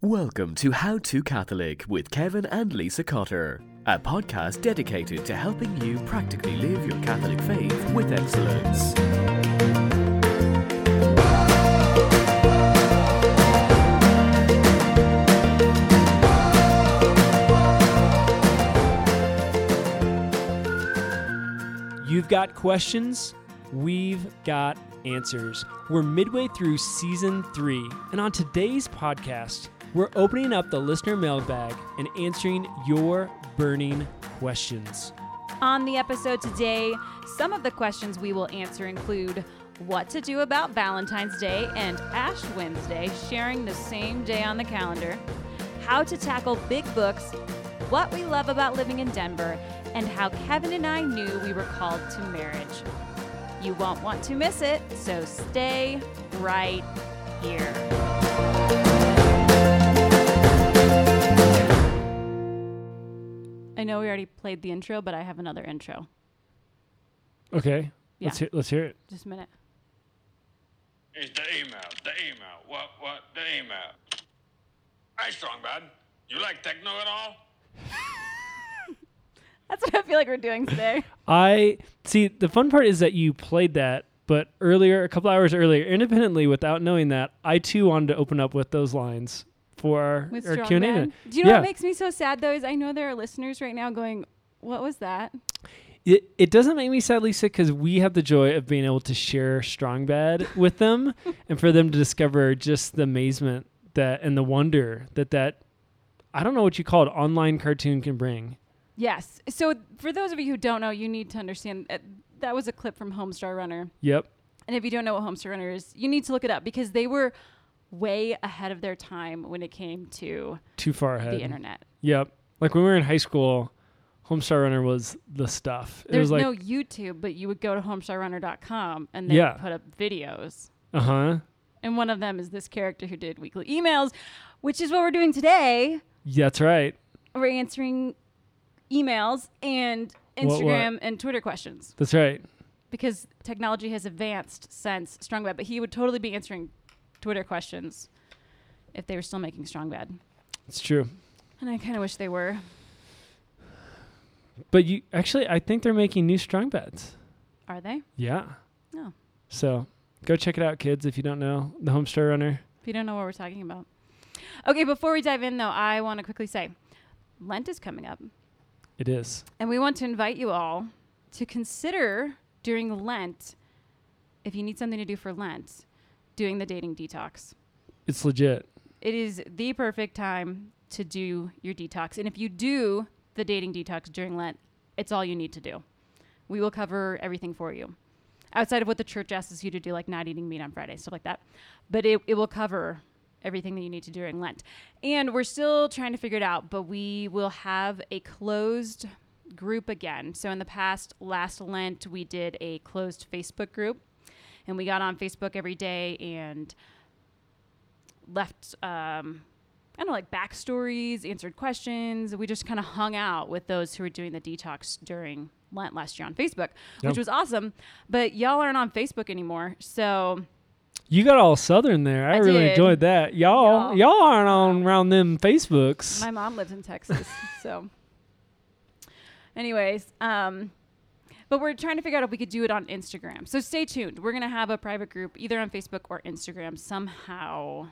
Welcome to How to Catholic with Kevin and Lisa Cotter, a podcast dedicated to helping you practically live your Catholic faith with excellence. You've got questions, we've got answers. We're midway through season three, and on today's podcast, we're opening up the listener mailbag and answering your burning questions. On the episode today, some of the questions we will answer include what to do about Valentine's Day and Ash Wednesday sharing the same day on the calendar, how to tackle big books, what we love about living in Denver, and how Kevin and I knew we were called to marriage. You won't want to miss it, so stay right here. Know we already played the intro, but I have another intro. Okay, Yeah. let's hear, let's hear it. Just a minute. It's the email, the email. What, what, the email. Hi, Strongbad. You like techno at all? That's what I feel like we're doing today. I see. The fun part is that you played that, but earlier, a couple hours earlier, independently, without knowing that, I too wanted to open up with those lines for our, With our Strong Q and A. Do you know yeah. what makes me so sad though? Is I know there are listeners right now going, "What was that?" It, it doesn't make me sad, Lisa, because we have the joy of being able to share Strong Bad with them and for them to discover just the amazement that and the wonder that that, I don't know what you call it, online cartoon can bring. Yes. So for those of you who don't know, you need to understand that, that was a clip from Homestar Runner. Yep. And if you don't know what Homestar Runner is, you need to look it up because they were way ahead of their time when it came to Too far ahead. the internet. Yep. Like when we were in high school, Homestar Runner was the stuff. It There's was like, no YouTube, but you would go to homestarrunner.com and they Yeah. put up videos. uh huh. And one of them is this character who did weekly emails, which is what we're doing today. That's right. We're answering emails and What, what? Instagram and Twitter questions That's right. because technology has advanced since Strong Bad. But he would totally be answering Twitter questions if they were still making Strong Bad. It's true. And I kind of wish they were. But you actually, I think they're making new Strong Bads. Are they? Yeah. No. So go check it out, kids, if you don't know the Homestar Runner. If you don't know what we're talking about. Okay, before we dive in, though, I want to quickly say Lent is coming up. It is. And we want to invite you all to consider during Lent, if you need something to do for Lent, doing the dating detox. It's legit. It is the perfect time to do your detox. And if you do the dating detox during Lent, it's all you need to do. We will cover everything for you outside of what the church asks you to do, like not eating meat on Friday, stuff like that. But it, it will cover everything that you need to do during Lent. And we're still trying to figure it out, but we will have a closed group again. So in the past, last Lent, we did a closed Facebook group and we got on Facebook every day and left um, I don't know, like backstories, answered questions. We just kind of hung out with those who were doing the detox during Lent last year on Facebook, Yep. which was awesome. But y'all aren't on Facebook anymore, so You got all southern there. I, I really did. enjoyed that. Y'all, Y'all. y'all aren't on around them Facebooks. my mom lives in Texas. so, anyways, um, but we're trying to figure out if we could do it on Instagram. So stay tuned. We're gonna have a private group either on Facebook or Instagram somehow.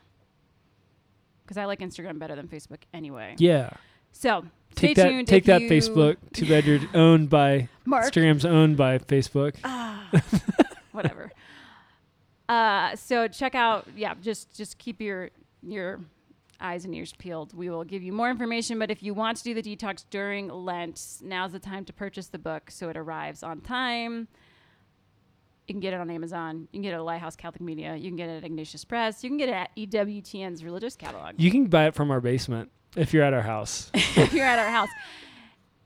Because I like Instagram better than Facebook anyway. yeah. So stay Take that. tuned. Take that Facebook. Too bad you're owned by Mark. Instagram's owned by Facebook. Ah, whatever. Uh, so check out, yeah, just just keep your your eyes and ears peeled. We will give you more information, but if you want to do the detox during Lent, now's the time to purchase the book so it arrives on time. You can get it on Amazon. You can get it at Lighthouse Catholic Media. You can get it at Ignatius Press. You can get it at EWTN's Religious Catalog You can buy it from our basement if you're at our house. if you're at our house.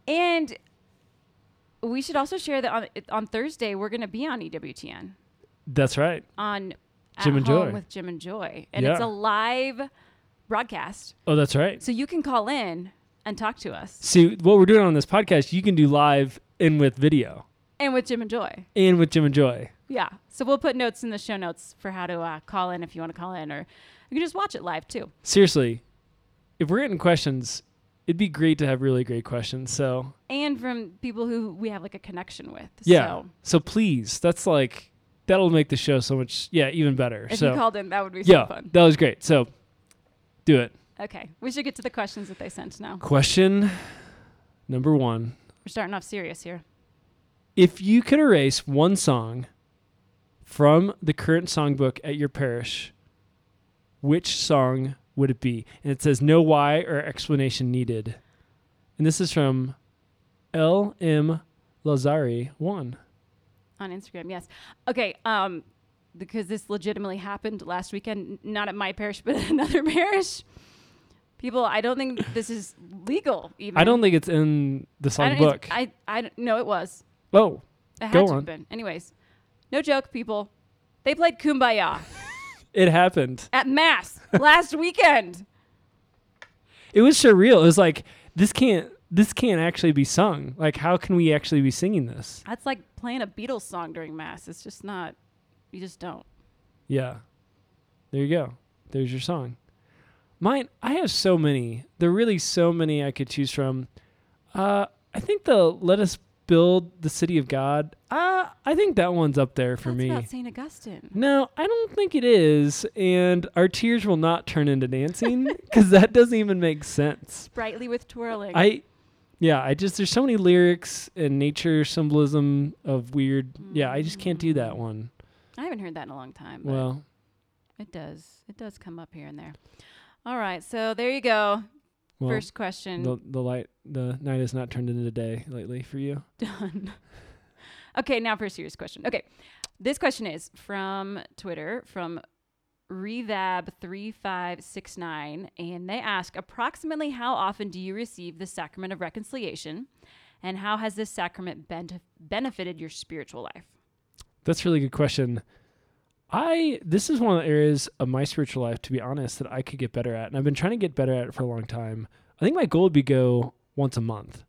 And we should also share that on on Thursday we're going to be on EWTN. That's right. on Jim and Joy. with Jim and Joy, and it's a live broadcast, Oh, that's right. so you can call in and talk to us, See, what we're doing on this podcast, you can do live and with video and with Jim and Joy. and with Jim and Joy. Yeah, so we'll put notes in the show notes for how to uh, call in if you want to call in, or you can just watch it live too. Seriously, if we're getting questions, it'd be great to have really great questions. So and from people who we have like a connection with. yeah, So so please, that's like that'll make the show so much yeah even better. if so you called in, that would be so yeah, fun. that was great. So do it. Okay, we should get to the questions that they sent now. Question number one: We're starting off serious here. If you could erase one song from the current songbook at your parish, which song would it be? And it says no why or explanation needed. And this is from L M Lazari one. on Instagram. Yes. Okay. Um, because this legitimately happened last weekend, not at my parish, but another parish. People, I don't think this is legal. Even I don't think it's in the I don't- songbook. I, I, no, it was. Oh, It had Go to on. have been. Anyways, no joke, people. They played Kumbaya it happened. at mass last weekend. It was surreal. It was like this can't this can't actually be sung. Like how can we actually be singing this? That's like playing a Beatles song during mass. It's just not. You just don't. Yeah. There you go. There's your song. Mine, I have so many. There are really so many I could choose from. Uh, I think the Let Us Build the City of God. Uh, I think that one's up there for That's me. about Saint Augustine. No, I don't think it is. And our tears will not turn into dancing because that doesn't even make sense. Sprightly with twirling. I, yeah, I just, there's so many lyrics and nature symbolism of weird. Yeah, I just can't do that one. I haven't heard that in a long time. Well, It does. It does come up here and there. All right. So there you go. well First question the, the light, the night has not turned into day lately for you. done. okay. Now for a serious question. Okay. This question is from Twitter from Revab3569. And they ask approximately how often do you receive the sacrament of reconciliation? And how has this sacrament ben- benefited your spiritual life? That's a really good question. I this is one of the areas of my spiritual life, to be honest, that I could get better at, and I've been trying to get better at it for a long time. I think my goal would be go once a month.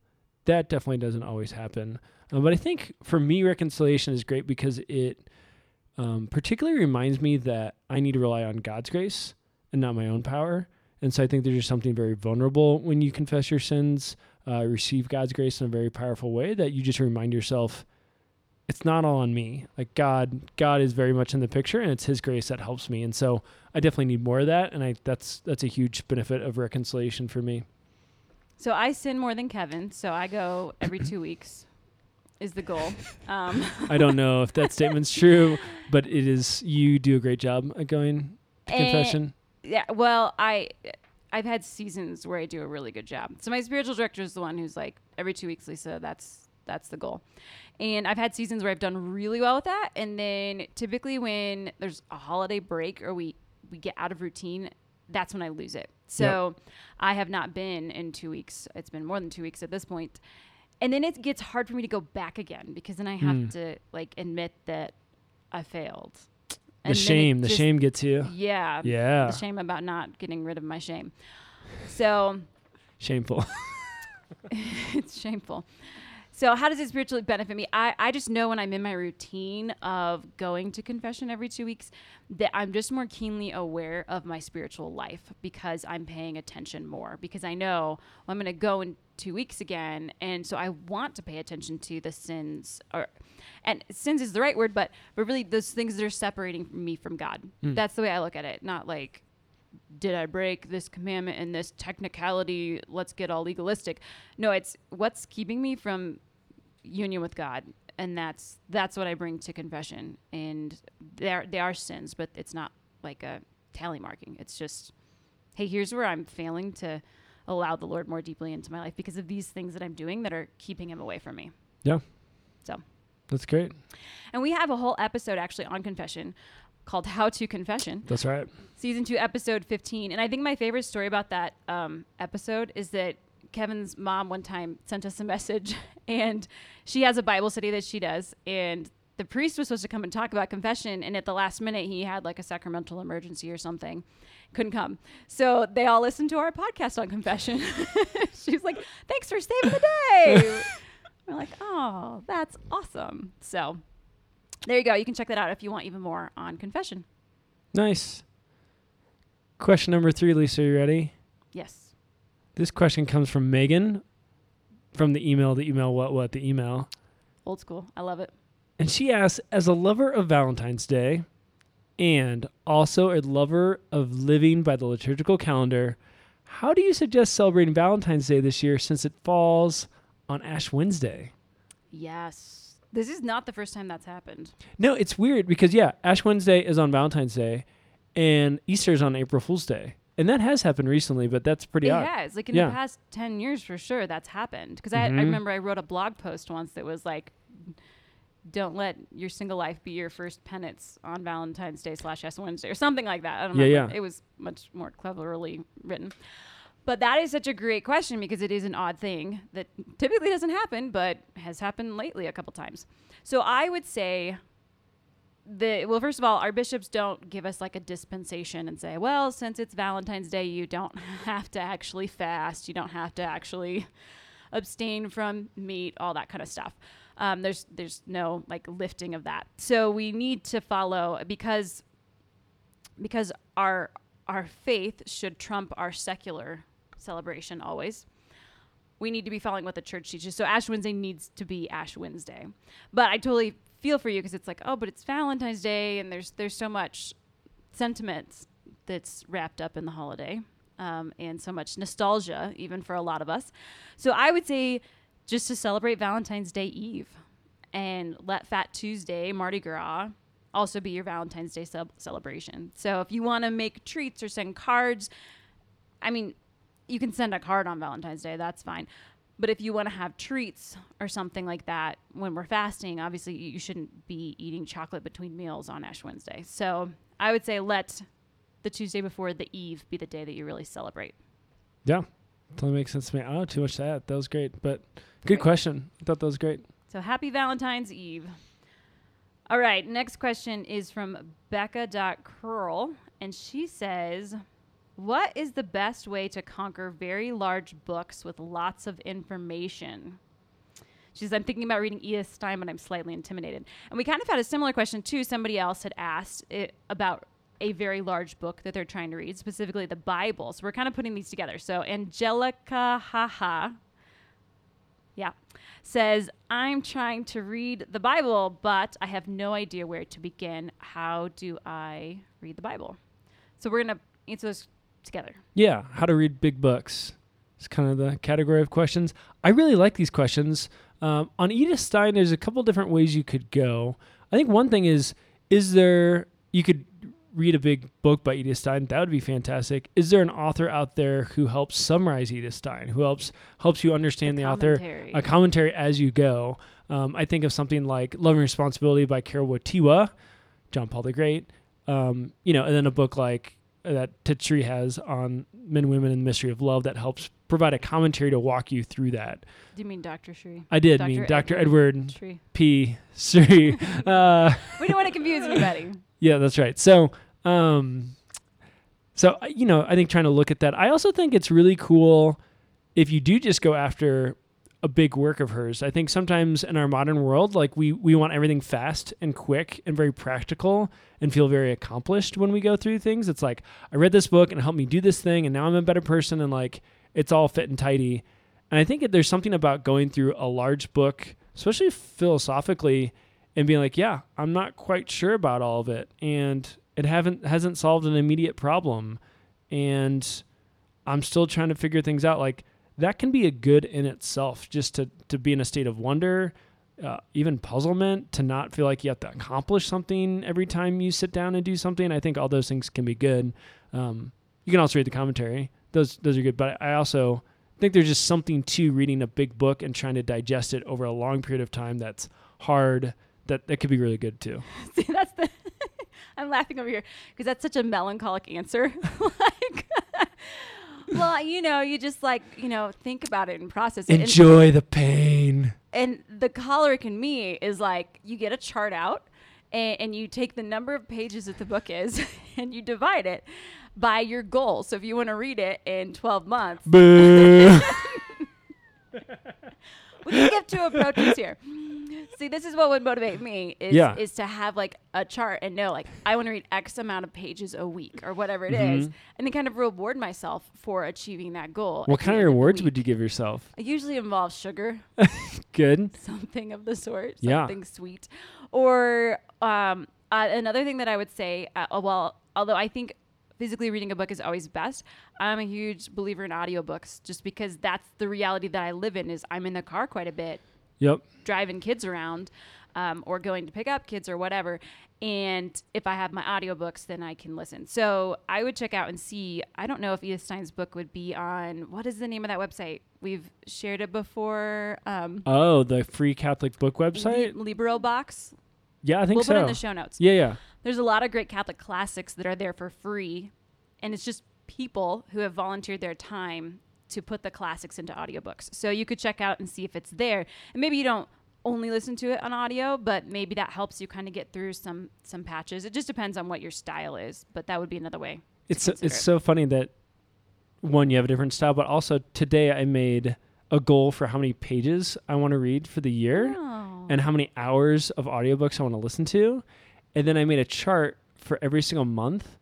That definitely doesn't always happen, uh, but I think for me, reconciliation is great because it um, particularly reminds me that I need to rely on God's grace and not my own power. And so I think there's just something very vulnerable when you confess your sins, uh, receive God's grace in a very powerful way that you just remind yourself it's not all on me. Like God, God is very much in the picture, and it's His grace that helps me. And so I definitely need more of that, and I that's that's a huge benefit of reconciliation for me. So I sin more than Kevin. So I go every two weeks, is the goal. Um, I don't know if that statement's true, but it is. You do a great job at going to Eh, confession. yeah well i i've had seasons where i do a really good job so my spiritual director is the one who's like every two weeks lisa that's that's the goal and i've had seasons where i've done really well with that and then typically when there's a holiday break or we we get out of routine that's when i lose it so i have not been in two weeks it's been more than two weeks at this point and then it gets hard for me to go back again because then i have Hmm. to like admit that i failed The And then it shame, the just- shame gets you. yeah Yeah, the shame about not getting rid of my shame. So shameful. it's shameful. So how does it spiritually benefit me? I, I just know when I'm in my routine of going to confession every two weeks that I'm just more keenly aware of my spiritual life because I'm paying attention more because I know I'm going to go in two weeks again. And so I want to pay attention to the sins or, and sins is the right word, but, but really those things that are separating me from God. Hmm. That's the way I look at it. Not like, did I break this commandment and this technicality? Let's get all legalistic. No, it's what's keeping me from union with God, and that's that's what I bring to confession. And there they are sins, but it's not like a tally marking. It's just, hey, here's where I'm failing to allow the Lord more deeply into my life because of these things that I'm doing that are keeping Him away from me. Yeah. So, That's great. and we have a whole episode actually on confession called "How to Confession." That's right. season two, episode 15. And I think my favorite story about that um, episode is that Kevin's mom one time sent us a message, and she has a Bible study that she does. And the priest was supposed to come and talk about confession. And at the last minute, he had like a sacramental emergency or something, couldn't come. So they all listened to our podcast on confession. She's like, thanks for saving the day. We're like, oh, that's awesome. So there you go. You can check that out if you want even more on confession. Nice. Question number three, Lisa. Are you ready? Yes. This question comes from Megan from the email, the email, what, what, the email. Old school. I love it. And she asks, as a lover of Valentine's Day and also a lover of living by the liturgical calendar, how do you suggest celebrating Valentine's Day this year since it falls on Ash Wednesday? Yes. This is not the first time that's happened. No, it's weird because, yeah, Ash Wednesday is on Valentine's Day and Easter is on April Fool's Day. And that has happened recently, but that's pretty it odd. has. Like in Yeah. the past 10 years, for sure, that's happened. Because I, I Mhm. remember I wrote a blog post once that was like, don't let your single life be your first penance on Valentine's Day slash Ash Wednesday or something like that. I don't Yeah, remember. yeah. It was much more cleverly written. But that is such a great question because it is an odd thing that typically doesn't happen, but has happened lately a couple times. So I would say the well first of all our bishops don't give us like a dispensation and say well since it's valentine's day you don't have to actually fast you don't have to actually abstain from meat all that kind of stuff um, there's there's no like lifting of that so we need to follow because because our our faith should trump our secular celebration always we need to be following what the church teaches. So Ash Wednesday needs to be Ash Wednesday. But I totally feel for you because it's like, oh, but it's Valentine's Day, and there's there's so much sentiment that's wrapped up in the holiday, um, and so much nostalgia even for a lot of us. So I would say just to celebrate Valentine's Day Eve, and let Fat Tuesday, Mardi Gras. Also, be your Valentine's Day sub- celebration. So, if you want to make treats or send cards, I mean, you can send a card on Valentine's Day, that's fine. But if you want to have treats or something like that when we're fasting, obviously you shouldn't be eating chocolate between meals on Ash Wednesday. So I would say let the Tuesday before the Eve be the day that you really celebrate. Yeah, totally makes sense to me. I don't know too much to add. That was great, but good Great. question. I thought that was great. So happy Valentine's Eve. All right, next question is from Becca.curl, and she says, What is the best way to conquer very large books with lots of information? She says, I'm thinking about reading Edith Stein, but I'm slightly intimidated. And we kind of had a similar question, too. Somebody else had asked it about a very large book that they're trying to read, specifically the Bible. So we're kind of putting these together. So Angelica Haha yeah. Says, I'm trying to read the Bible, but I have no idea where to begin. How do I read the Bible? So we're going to answer those together. Yeah, how to read big books. It's kind of the category of questions. I really like these questions. Um, on Edith Stein, there's a couple different ways you could go. I think one thing is, is there, you could read a big book by Edith Stein. That would be fantastic. Is there an author out there who helps summarize Edith Stein, who helps helps you understand the, author, a commentary as you go? Um, I think of something like Love and Responsibility by Karol Wojtyła, John Paul the Great. Um, you know, and then a book like that Titchery has on men, women, and the mystery of love that helps provide a commentary to walk you through that. Do you mean Dr. Sri? I did Dr. mean Dr. Edward Edward Sri. P. Sri. uh, We don't want to confuse anybody. yeah, that's right. So, um, so uh, you know, I think trying to look at that. I also think it's really cool if you do just go after a big work of hers. I think sometimes in our modern world, like we we want everything fast and quick and very practical and feel very accomplished when we go through things. It's like I read this book and it helped me do this thing, and now I'm a better person, and like it's all fit and tidy. And I think there's something about going through a large book, especially philosophically, and being like, yeah, I'm not quite sure about all of it, and it haven't hasn't solved an immediate problem, and I'm still trying to figure things out. Like that can be a good in itself, just to to be in a state of wonder, uh, even puzzlement, to not feel like you have to accomplish something every time you sit down and do something. I think all those things can be good. Um, you can also read the commentary; those those are good. But I also think there's just something to reading a big book and trying to digest it over a long period of time that's hard. That that could be really good too. See, that's the. I'm laughing over here because that's such a melancholic answer. like, well, you know, you just like, you know, think about it and process it. And- Enjoy the pain. and the choleric in me is like you get a chart out and, and you take the number of pages that the book is and you divide it by your goal so if you want to read it in 12 months Boo. we can give two approaches here See, this is what would motivate me is Yeah. is to have like a chart and know like I want to read X amount of pages a week or whatever it is, Mhm. and then kind of reward myself for achieving that goal. What kind of rewards would you give yourself? It usually involves sugar, Good. something of the sort, Yeah. something sweet, or um, uh, another thing that I would say. Uh, well, although I think physically reading a book is always best, I'm a huge believer in audiobooks, just because that's the reality that I live in. Is I'm in the car quite a bit, Yep. driving kids around um, or going to pick up kids or whatever. And if I have my audiobooks, then I can listen. So I would check out and see. I don't know if Edith Stein's book would be on what is the name of that website? We've shared it before. Um, Oh, the free Catholic book website. Li- LibriVox. Yeah, I think so. We'll put it in the show notes. yeah, yeah. There's a lot of great Catholic classics that are there for free, and it's just people who have volunteered their time to put the classics into audiobooks. So you could check out and see if it's there. And maybe you don't only listen to it on audio, but maybe that helps you kind of get through some some patches. It just depends on what your style is, but that would be another way. It's so, it's it. so funny that one you have a different style, but also today I made a goal for how many pages I want to read for the year Oh. and how many hours of audiobooks I want to listen to. And then I made a chart for every single month.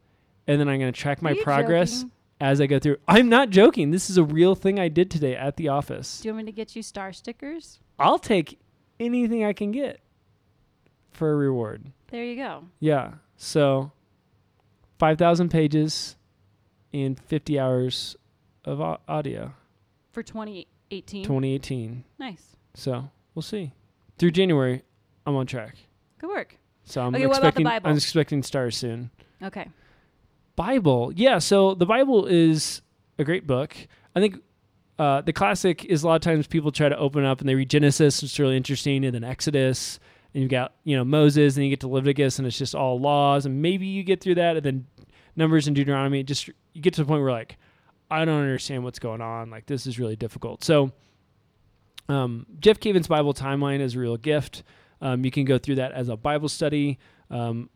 And then I'm going to track my Are you progress joking? As I go through. I'm not joking. This is a real thing I did today at the office. Do you want me to get you star stickers? I'll take anything I can get for a reward. There you go. Yeah. So 5,000 pages and 50 hours of au- audio, For 2018. 2018. Nice. So we'll see. Through January, I'm on track. Good work. So I'm Okay, what about the expecting Bible? I'm expecting stars soon. Okay. Bible, yeah. So the Bible is a great book. I think uh, the classic is a lot of times people try to open up and they read Genesis, is really interesting, and then Exodus, and you've got you know Moses, and you get to Leviticus, and it's just all laws, and maybe you get through that, and then Numbers and Deuteronomy. Just you get to the point where like I don't understand what's going on. Like this is really difficult. So um, Jeff Cavins' Bible timeline is a real gift. Um, you can go through that as a Bible study. Um,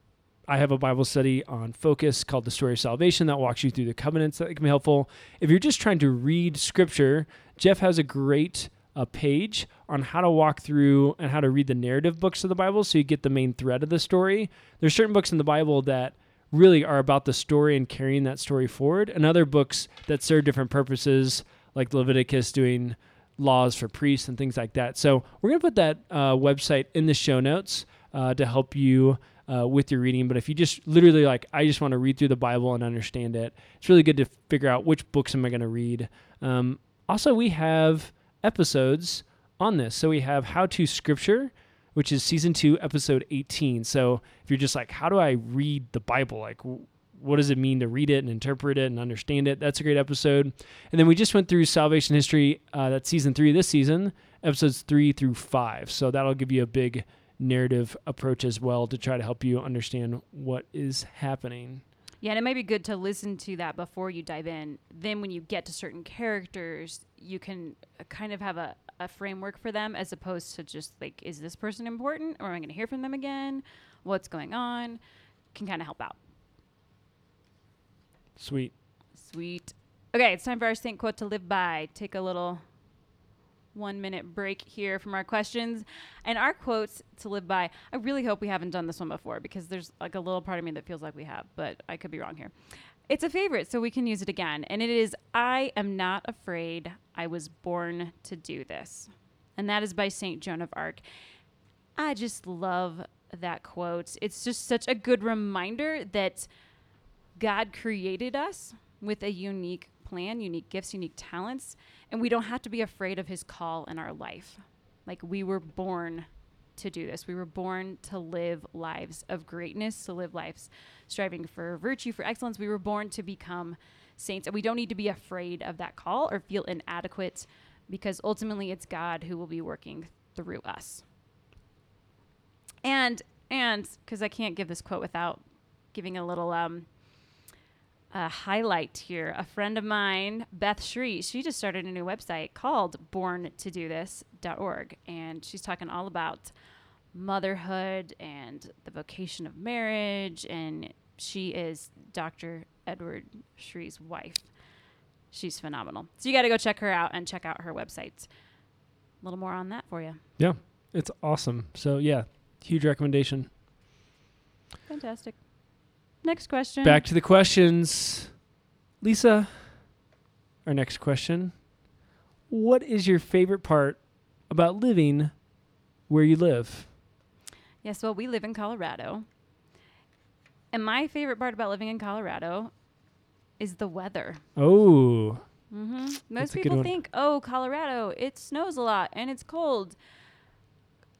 I have a Bible study on focus called The Story of Salvation that walks you through the covenants that can be helpful. If you're just trying to read scripture, Jeff has a great uh, page on how to walk through and how to read the narrative books of the Bible so you get the main thread of the story. There's certain books in the Bible that really are about the story and carrying that story forward, and other books that serve different purposes, like Leviticus doing laws for priests and things like that. So we're going to put that uh, website in the show notes uh, to help you uh, with your reading. But if you just literally like, I just want to read through the Bible and understand it, it's really good to figure out which books am I going to read. Um, also, we have episodes on this. So we have How to Scripture, which is season two, episode 18. So if you're just like, how do I read the Bible? Like, what does it mean to read it and interpret it and understand it? That's a great episode. And then we just went through salvation history. Uh, that's season three this season, episodes three through five. So that'll give you a big narrative approach as well to try to help you understand what is happening. Yeah, and it might be good to listen to that before you dive in. Then, when you get to certain characters, you can uh, kind of have a, a framework for them as opposed to just like, is this person important or am I going to hear from them again? What's going on? Can kind of help out. Sweet. Sweet. Okay, it's time for our saint quote to live by. Take a little one minute break here from our questions and our quotes to live by. I really hope we haven't done this one before because there's like a little part of me that feels like we have, but I could be wrong here. It's a favorite, so we can use it again. And it is I am not afraid. I was born to do this. And that is by St. Joan of Arc. I just love that quote. It's just such a good reminder that God created us with a unique plan, unique gifts, unique talents, and we don't have to be afraid of his call in our life. Like we were born to do this. We were born to live lives of greatness, to live lives striving for virtue, for excellence. We were born to become saints, and we don't need to be afraid of that call or feel inadequate because ultimately it's God who will be working through us. And and because I can't give this quote without giving a little um a highlight here. A friend of mine, Beth Sri, she just started a new website called borntodothis.org and she's talking all about motherhood and the vocation of marriage and she is Dr. Edward Sri's wife. She's phenomenal. So you got to go check her out and check out her website. A little more on that for you. Yeah. It's awesome. So yeah, huge recommendation. Fantastic. Next question. Back to the questions. Lisa, our next question. What is your favorite part about living where you live? Yes, well, we live in Colorado. And my favorite part about living in Colorado is the weather. Oh, hmm Most people think, oh, Colorado, it snows a lot and it's cold.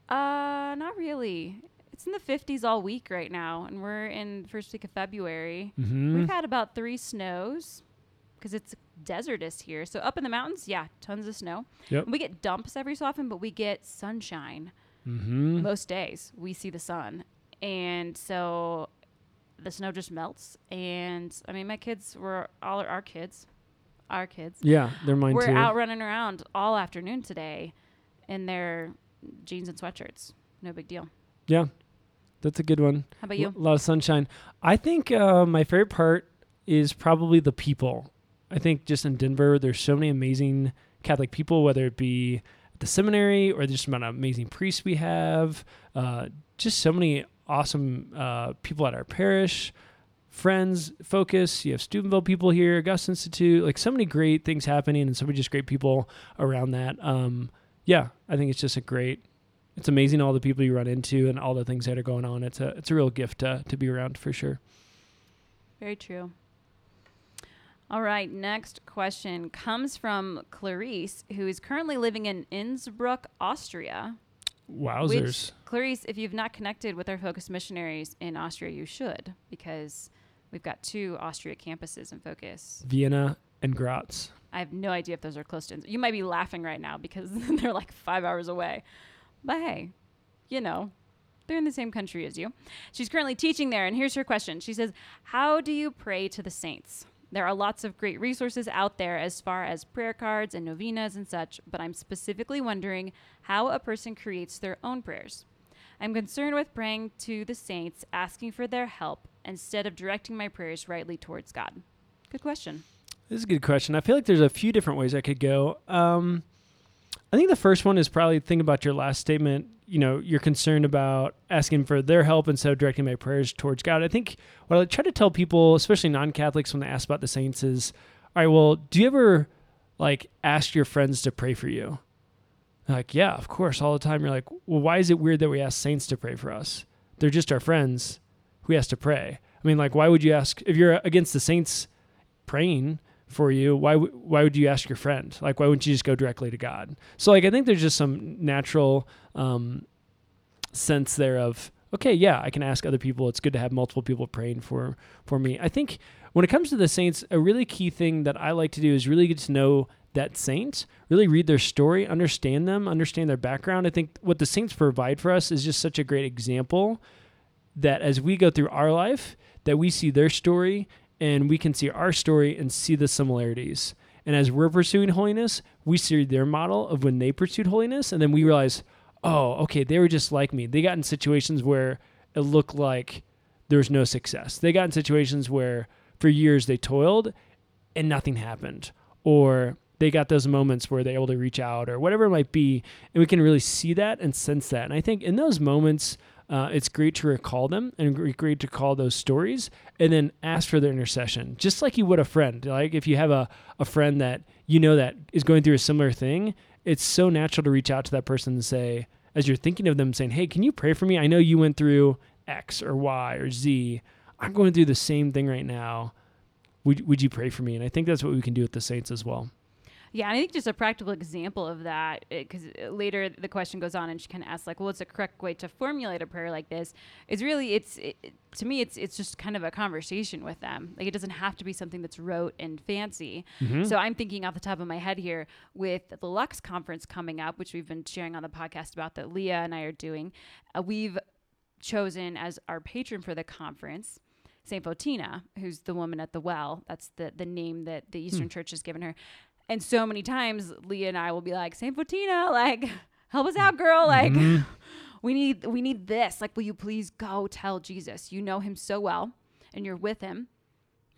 Uh, not really. It's in the 50s all week right now, and we're in first week of February. hmm We've had about three snows because it's desertous here. So up in the mountains, yeah, tons of snow. Yep. We get dumps every so often, but we get sunshine hmm most days. We see the sun, and so the snow just melts. And I mean, my kids were all our kids, our kids. Yeah, they're mine We're too. out running around all afternoon today in their jeans and sweatshirts. No big deal. yeah, that's a good one. How about you? A lot of sunshine. I think uh, my favorite part is probably the people. I think just in Denver, there's so many amazing Catholic people, whether it be at the seminary or just amount of amazing priests we have. Uh, just so many awesome uh, people at our parish. Friends, Focus, you have Steubenville people here, Gus Institute, like so many great things happening and so many just great people around that. Um, yeah, I think it's just a great, it's amazing all the people you run into and all the things that are going on. It's a it's a real gift to to be around for sure. Very true. All right, next question comes from Clarice, who is currently living in Innsbruck, Austria. Wowzers! Which, Clarice, if you've not connected with our Focus missionaries in Austria, you should, because we've got two Austria campuses in Focus. Vienna and Graz. I have no idea if those are close to. You might be laughing right now because they're like five hours away. But hey, you know, they're in the same country as you. She's currently teaching there, and here's her question. She says, How do you pray to the saints? There are lots of great resources out there as far as prayer cards and novenas and such, but I'm specifically wondering how a person creates their own prayers. I'm concerned with praying to the saints, asking for their help, instead of directing my prayers rightly towards God. Good question. This is a good question. I feel like there's a few different ways I could go. Um, I think the first one is probably think about your last statement. You know, you're concerned about asking for their help instead of directing my prayers towards God. I think what I try to tell people, especially non-Catholics, when they ask about the saints, is, all right, well, do you ever like ask your friends to pray for you? They're like, yeah, of course, all the time. You're like, well, why is it weird that we ask saints to pray for us? They're just our friends who has to pray. I mean, like, why would you ask if you're against the saints praying? For you why why would you ask your friend? Like why wouldn't you just go directly to god? So like i think there's just some natural um sense there of okay yeah i can ask other people. It's good to have multiple people praying for for me. I think when it comes to the saints a really key thing that i like to do is really get to know that saint really read their story understand them understand their background. I think what the saints provide for us is just such a great example that as we go through our life that we see their story and we can see our story and see the similarities. And as we're pursuing holiness, we see their model of when they pursued holiness, and then we realize, oh, okay, they were just like me. They got in situations where it looked like there was no success. They got in situations where for years they toiled and nothing happened, or they got those moments where they're able to reach out, or whatever it might be, and we can really see that and sense that. And I think in those moments, uh, it's great to recall them and great to call those stories and then ask for their intercession, just like you would a friend. Like if you have a, a friend that you know that is going through a similar thing, it's so natural to reach out to that person and say, as you're thinking of them, saying, Hey, can you pray for me? I know you went through X or Y or Z. I'm going through the same thing right now. Would, would you pray for me? And I think that's what we can do with the saints as well. Yeah, and I think just a practical example of that, eh, because eh, later the question goes on, and she kind of asks, like, "Well, what's the correct way to formulate a prayer like this?" Is really, it's it, to me, it's it's just kind of a conversation with them. Like, it doesn't have to be something that's rote and fancy. Mm-hmm. So I'm thinking off the top of my head here with the Lux conference coming up, which we've been sharing on the podcast about that Leah and I are doing. Uh, we've chosen as our patron for the conference. Saint Fotina, who's the woman at the well. That's the the name that the hmm. Eastern Church has given her. And so many times Leah and I will be like, Saint Fotina, like, help us out, girl. Like mm-hmm. we need we need this. Like, will you please go tell Jesus? You know him so well and you're with him.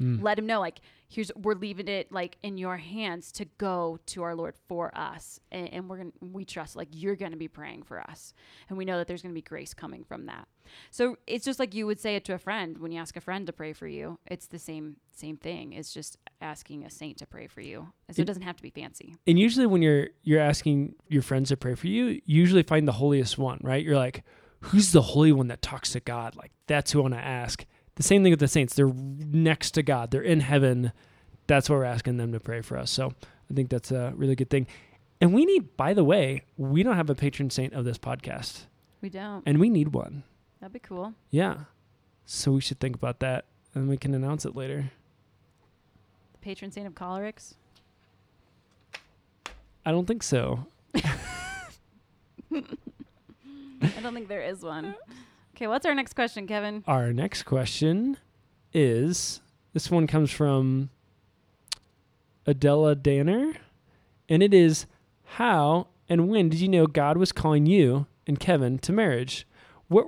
Mm. Let him know, like, here's we're leaving it like in your hands to go to our Lord for us, and, and we're gonna we trust like you're gonna be praying for us, and we know that there's gonna be grace coming from that. So it's just like you would say it to a friend when you ask a friend to pray for you. It's the same same thing. It's just asking a saint to pray for you. So it, It- doesn't have to be fancy. And usually when you're you're asking your friends to pray for you, you usually find the holiest one, right? You're like, who's the holy one that talks to God? Like that's who I want to ask. The same thing with the saints. They're next to God. They're in heaven. That's why we're asking them to pray for us. So I think that's a really good thing. And we need, by the way, we don't have a patron saint of this podcast, We don't. and we need one. That'd be cool. Yeah. So we should think about that, and we can announce it later. The patron saint of cholerics. I don't think so. I don't think there is one. Okay, what's our next question, Kevin? Our next question is this one comes from Adela Danner, and it is How and when did you know God was calling you and Kevin to marriage? What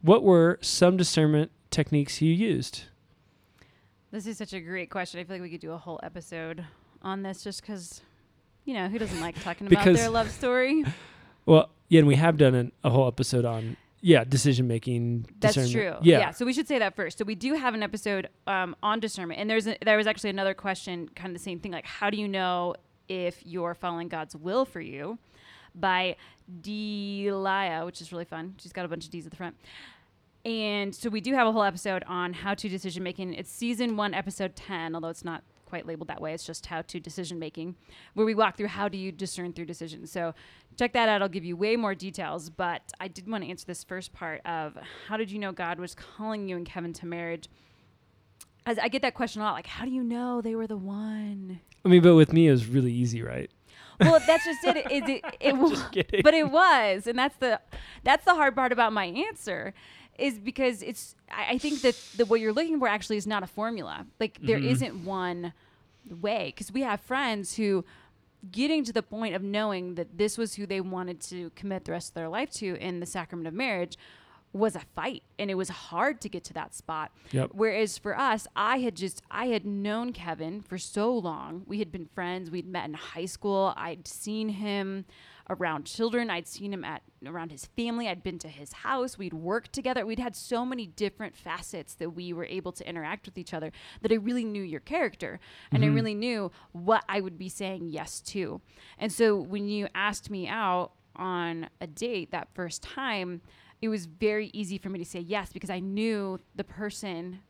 what were some discernment techniques you used? This is such a great question. I feel like we could do a whole episode on this just because, you know, who doesn't like talking about their love story? Well, yeah, and we have done an, a whole episode on yeah decision making. That's true. Yeah. So we should say that first. So we do have an episode um, on discernment, and there's a, there was actually another question, kind of the same thing, like how do you know if you're following God's will for you? By Delia, which is really fun. She's got a bunch of D's at the front. And so we do have a whole episode on how to decision making. It's season one, episode 10, although it's not quite labeled that way. It's just how to decision making, where we walk through how do you discern through decisions. So check that out. I'll give you way more details. But I did want to answer this first part of how did you know God was calling you and Kevin to marriage? As I get that question a lot, like, how do you know they were the one? I mean, but with me, it was really easy, right? Well, that's just it. It, it, it, was, kidding. but it was, and that's the that's the hard part about my answer, is because it's. I, I think that the, what you're looking for actually is not a formula. Like there Mhm. not one way, because we have friends who getting to the point of knowing that this was who they wanted to commit the rest of their life to in the sacrament of marriage was a fight and it was hard to get to that spot Yep. Whereas for us, I had just I had known Kevin for so long. We had been friends. We'd met in high school. I'd seen him around children. I'd seen him at around his family. I'd been to his house. We'd worked together. We'd had so many different facets that we were able to interact with each other that I really knew your character and I Mhm. really knew what I would be saying yes to. And so when you asked me out on a date that first time, it was very easy for me to say yes because I knew the person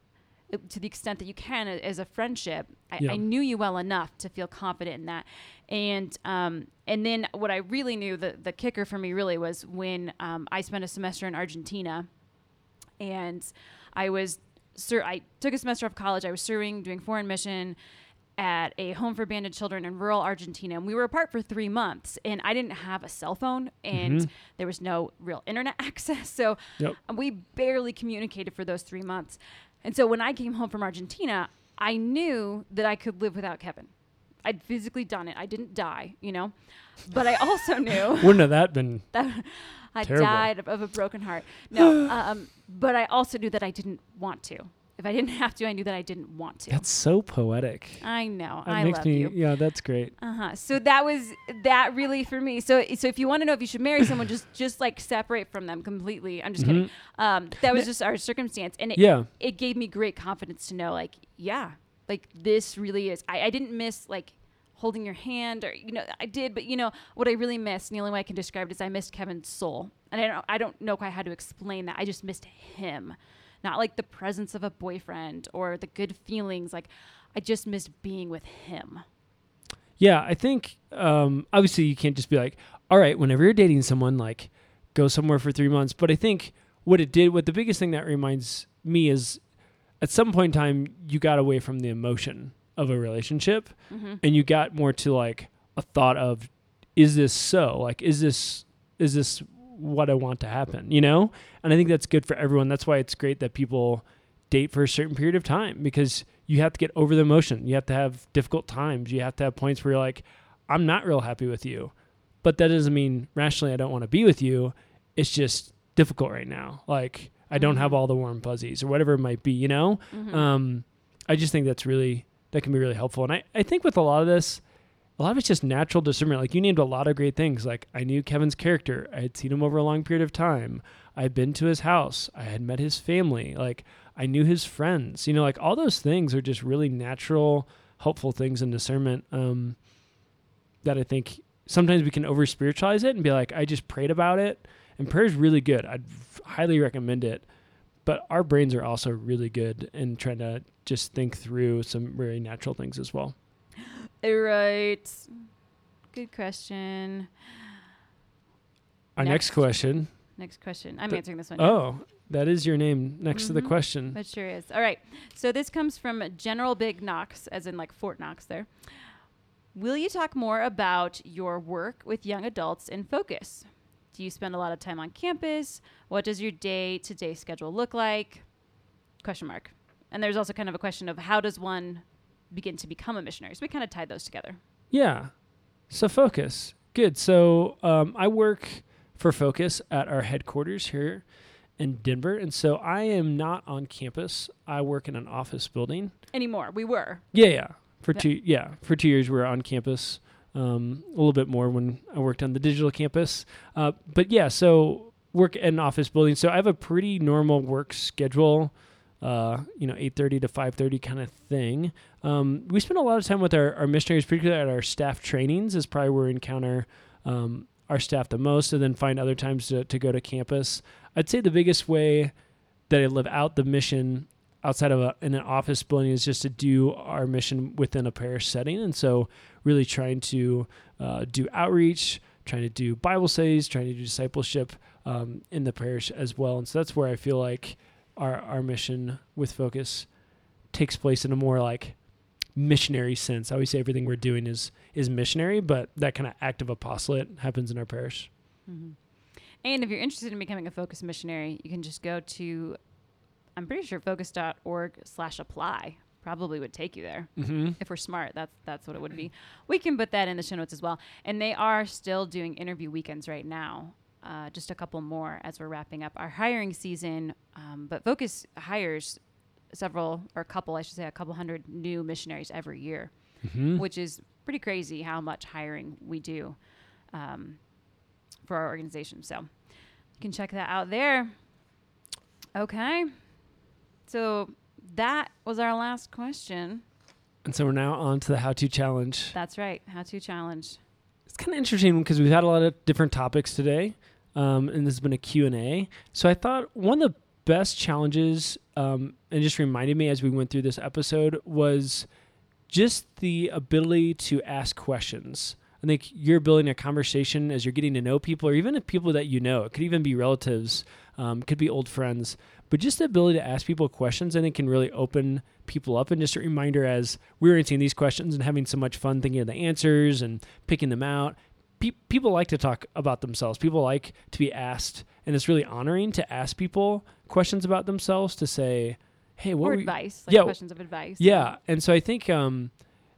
uh, to the extent that you can as a friendship. I, Yeah. I knew you well enough to feel confident in that. And um, and then what I really knew the the kicker for me really was when um, I spent a semester in Argentina, and I was ser- I took a semester of college. I was serving, doing foreign mission at a home for abandoned children in rural Argentina. And we were apart for three months, and I didn't have a cell phone, and Mhm. there was no real internet access. So Yep. we barely communicated for those three months. And so when I came home from Argentina, I knew that I could live without Kevin. I'd physically done it. I didn't die, you know, but I also knew Wouldn't have that been that I Terrible. died of, of a broken heart. No, um, but I also knew that I didn't want to. If I didn't have to, I knew that I didn't want to. that's so poetic. I know. That I makes love me you. yeah, that's great. Uh huh. So that was that really for me. So so if you want to know if you should marry someone, just just like separate from them completely. I'm just kidding. Mhm. Um, that was just our circumstance, and it, Yeah. it gave me great confidence to know, like, yeah, like this really is. I, I didn't miss like holding your hand, or you know, I did, but you know what I really missed, and the only way I can describe it is I missed Kevin's soul, and I don't I don't know quite how to explain that. I just missed him, not like the presence of a boyfriend or the good feelings. Like I just missed being with him. Yeah, I think um, obviously you can't just be like, all right, whenever you're dating someone, like go somewhere for three months. But I think what it did, what the biggest thing that reminds me is at some point in time, you got away from the emotion of a relationship Mm-hmm. and you got more to like a thought of, is this so? Like, is this, is this what I want to happen? You know? And I think that's good for everyone. That's why it's great that people date for a certain period of time because you have to get over the emotion. You have to have difficult times. You have to have points where you're like, I'm not real happy with you. But that doesn't mean rationally I don't want to be with you. It's just difficult right now. Like I don't have Mhm. all the warm fuzzies or whatever it might be, you know? Mhm. Um, I just think that's really, that can be really helpful. And I, I think with a lot of this, a lot of it's just natural discernment. Like you named a lot of great things. Like I knew Kevin's character. I had seen him over a long period of time. I had been to his house. I had met his family. Like I knew his friends. You know, like all those things are just really natural, helpful things in discernment. Um, that I think sometimes we can over spiritualize it and be like, I just prayed about it. And prayer is really good. I'd highly recommend it. But our brains are also really good in trying to just think through some very natural things as well. Right. Good question. Our next, Next. question. Next question. I'm The- answering this one. Oh, that is your name next to the Mhm. question. That sure is. All right. So this comes from General Big Knox, as in like Fort Knox there. Will you talk more about your work with young adults in focus? Do you spend a lot of time on campus? What does your day to day schedule look like? Question mark. And there's also kind of a question of how does one begin to become a missionary? So we kind of tied those together. Yeah. So Focus. Good. So um, I work for Focus at our headquarters here in Denver. And so I am not on campus. I work in an office building. Anymore. We were. Yeah, yeah. For Yeah. two yeah, for two years we were on campus. Um, a little bit more when I worked on the digital campus. Uh, but yeah, so work in an office building. So I have a pretty normal work schedule. Uh, you know, eight thirty to five thirty kind of thing. Um, we spend a lot of time with our, our missionaries, particularly at our staff trainings, is probably where we encounter um, our staff the most, and then find other times to, to go to campus. I'd say the biggest way that I live out the mission outside of a, in an office building is just to do our mission within a parish setting, and so really trying to uh, do outreach, trying to do Bible studies, trying to do discipleship um, in the parish as well, and so that's where I feel like our our mission with focus takes place in a more like missionary sense. I always say everything we're doing is is missionary, but that kind of active apostolate happens in our parish. Mhm. And if you're interested in becoming a focus missionary, you can just go to, I'm pretty sure focus.org slash apply probably would take you there. Mm-hmm. If we're smart, that's that's what it would be. We can put that in the show notes as well. And they are still doing interview weekends right now. Uh, just a couple more as we're wrapping up our hiring season. Um, but Focus hires several, or a couple, I should say, a couple hundred new missionaries every year Mm-hmm. which is pretty crazy how much hiring we do um, for our organization. So you can check that out there. Okay. So that was our last question. And so we're now on to the how to challenge. That's right. How to challenge. It's kind of interesting because we've had a lot of different topics today, um, and this has been a Q&A. So I thought one of the best challenges, um, and just reminded me as we went through this episode, was just the ability to ask questions. I think you're building a conversation as you're getting to know people, or even if people that you know. It could even be relatives, um, could be old friends. But just the ability to ask people questions, I think, can really open people up. And just a reminder as we're answering these questions and having so much fun thinking of the answers and picking them out. Pe- people like to talk about themselves. People like to be asked, and it's really honoring to ask people questions about themselves. To say, "Hey, what or advice. Like Yeah, questions of advice. yeah, and so I think um,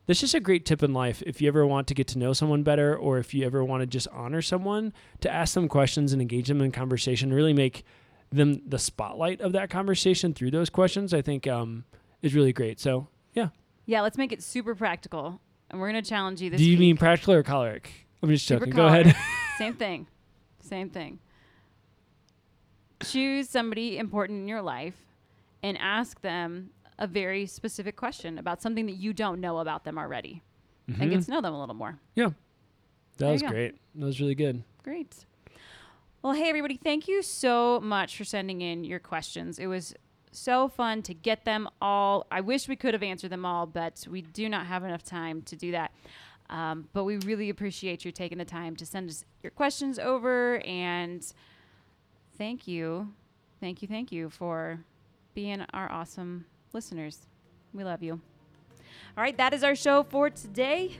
that's just a great tip in life. If you ever want to get to know someone better, or if you ever want to just honor someone, to ask them questions and engage them in conversation, really make them the spotlight of that conversation through those questions, I think um, is really great. So, yeah. Yeah, let's make it super practical. And we're going to challenge you this Do you week. mean practical or choleric? I'm just Super joking. Go ahead. Same thing. Same thing. Choose somebody important in your life and ask them a very specific question about something that you don't know about them already and get Mhm. to know them a little more. Yeah. That There was great. That was really good. Great. Well, hey, everybody, thank you so much for sending in your questions. It was so fun to get them all. I wish we could have answered them all, but we do not have enough time to do that. Um, but we really appreciate you taking the time to send us your questions over. And thank you, thank you, thank you for being our awesome listeners. We love you. All right, that is our show for today.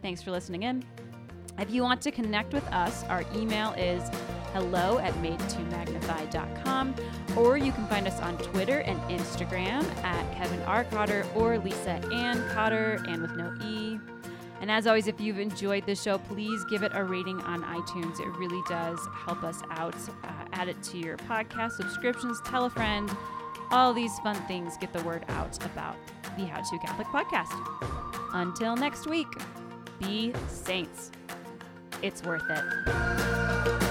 Thanks for listening in. If you want to connect with us, our email is hello at madetomagnify.com, or you can find us on Twitter and Instagram at Kevin R. Cotter or Lisa Ann Cotter, and with no E. And as always, if you've enjoyed this show, please give it a rating on iTunes. It really does help us out. Uh, add it to your podcast subscriptions, tell a friend. All these fun things get the word out about the How to Catholic podcast. Until next week, be saints. It's worth it.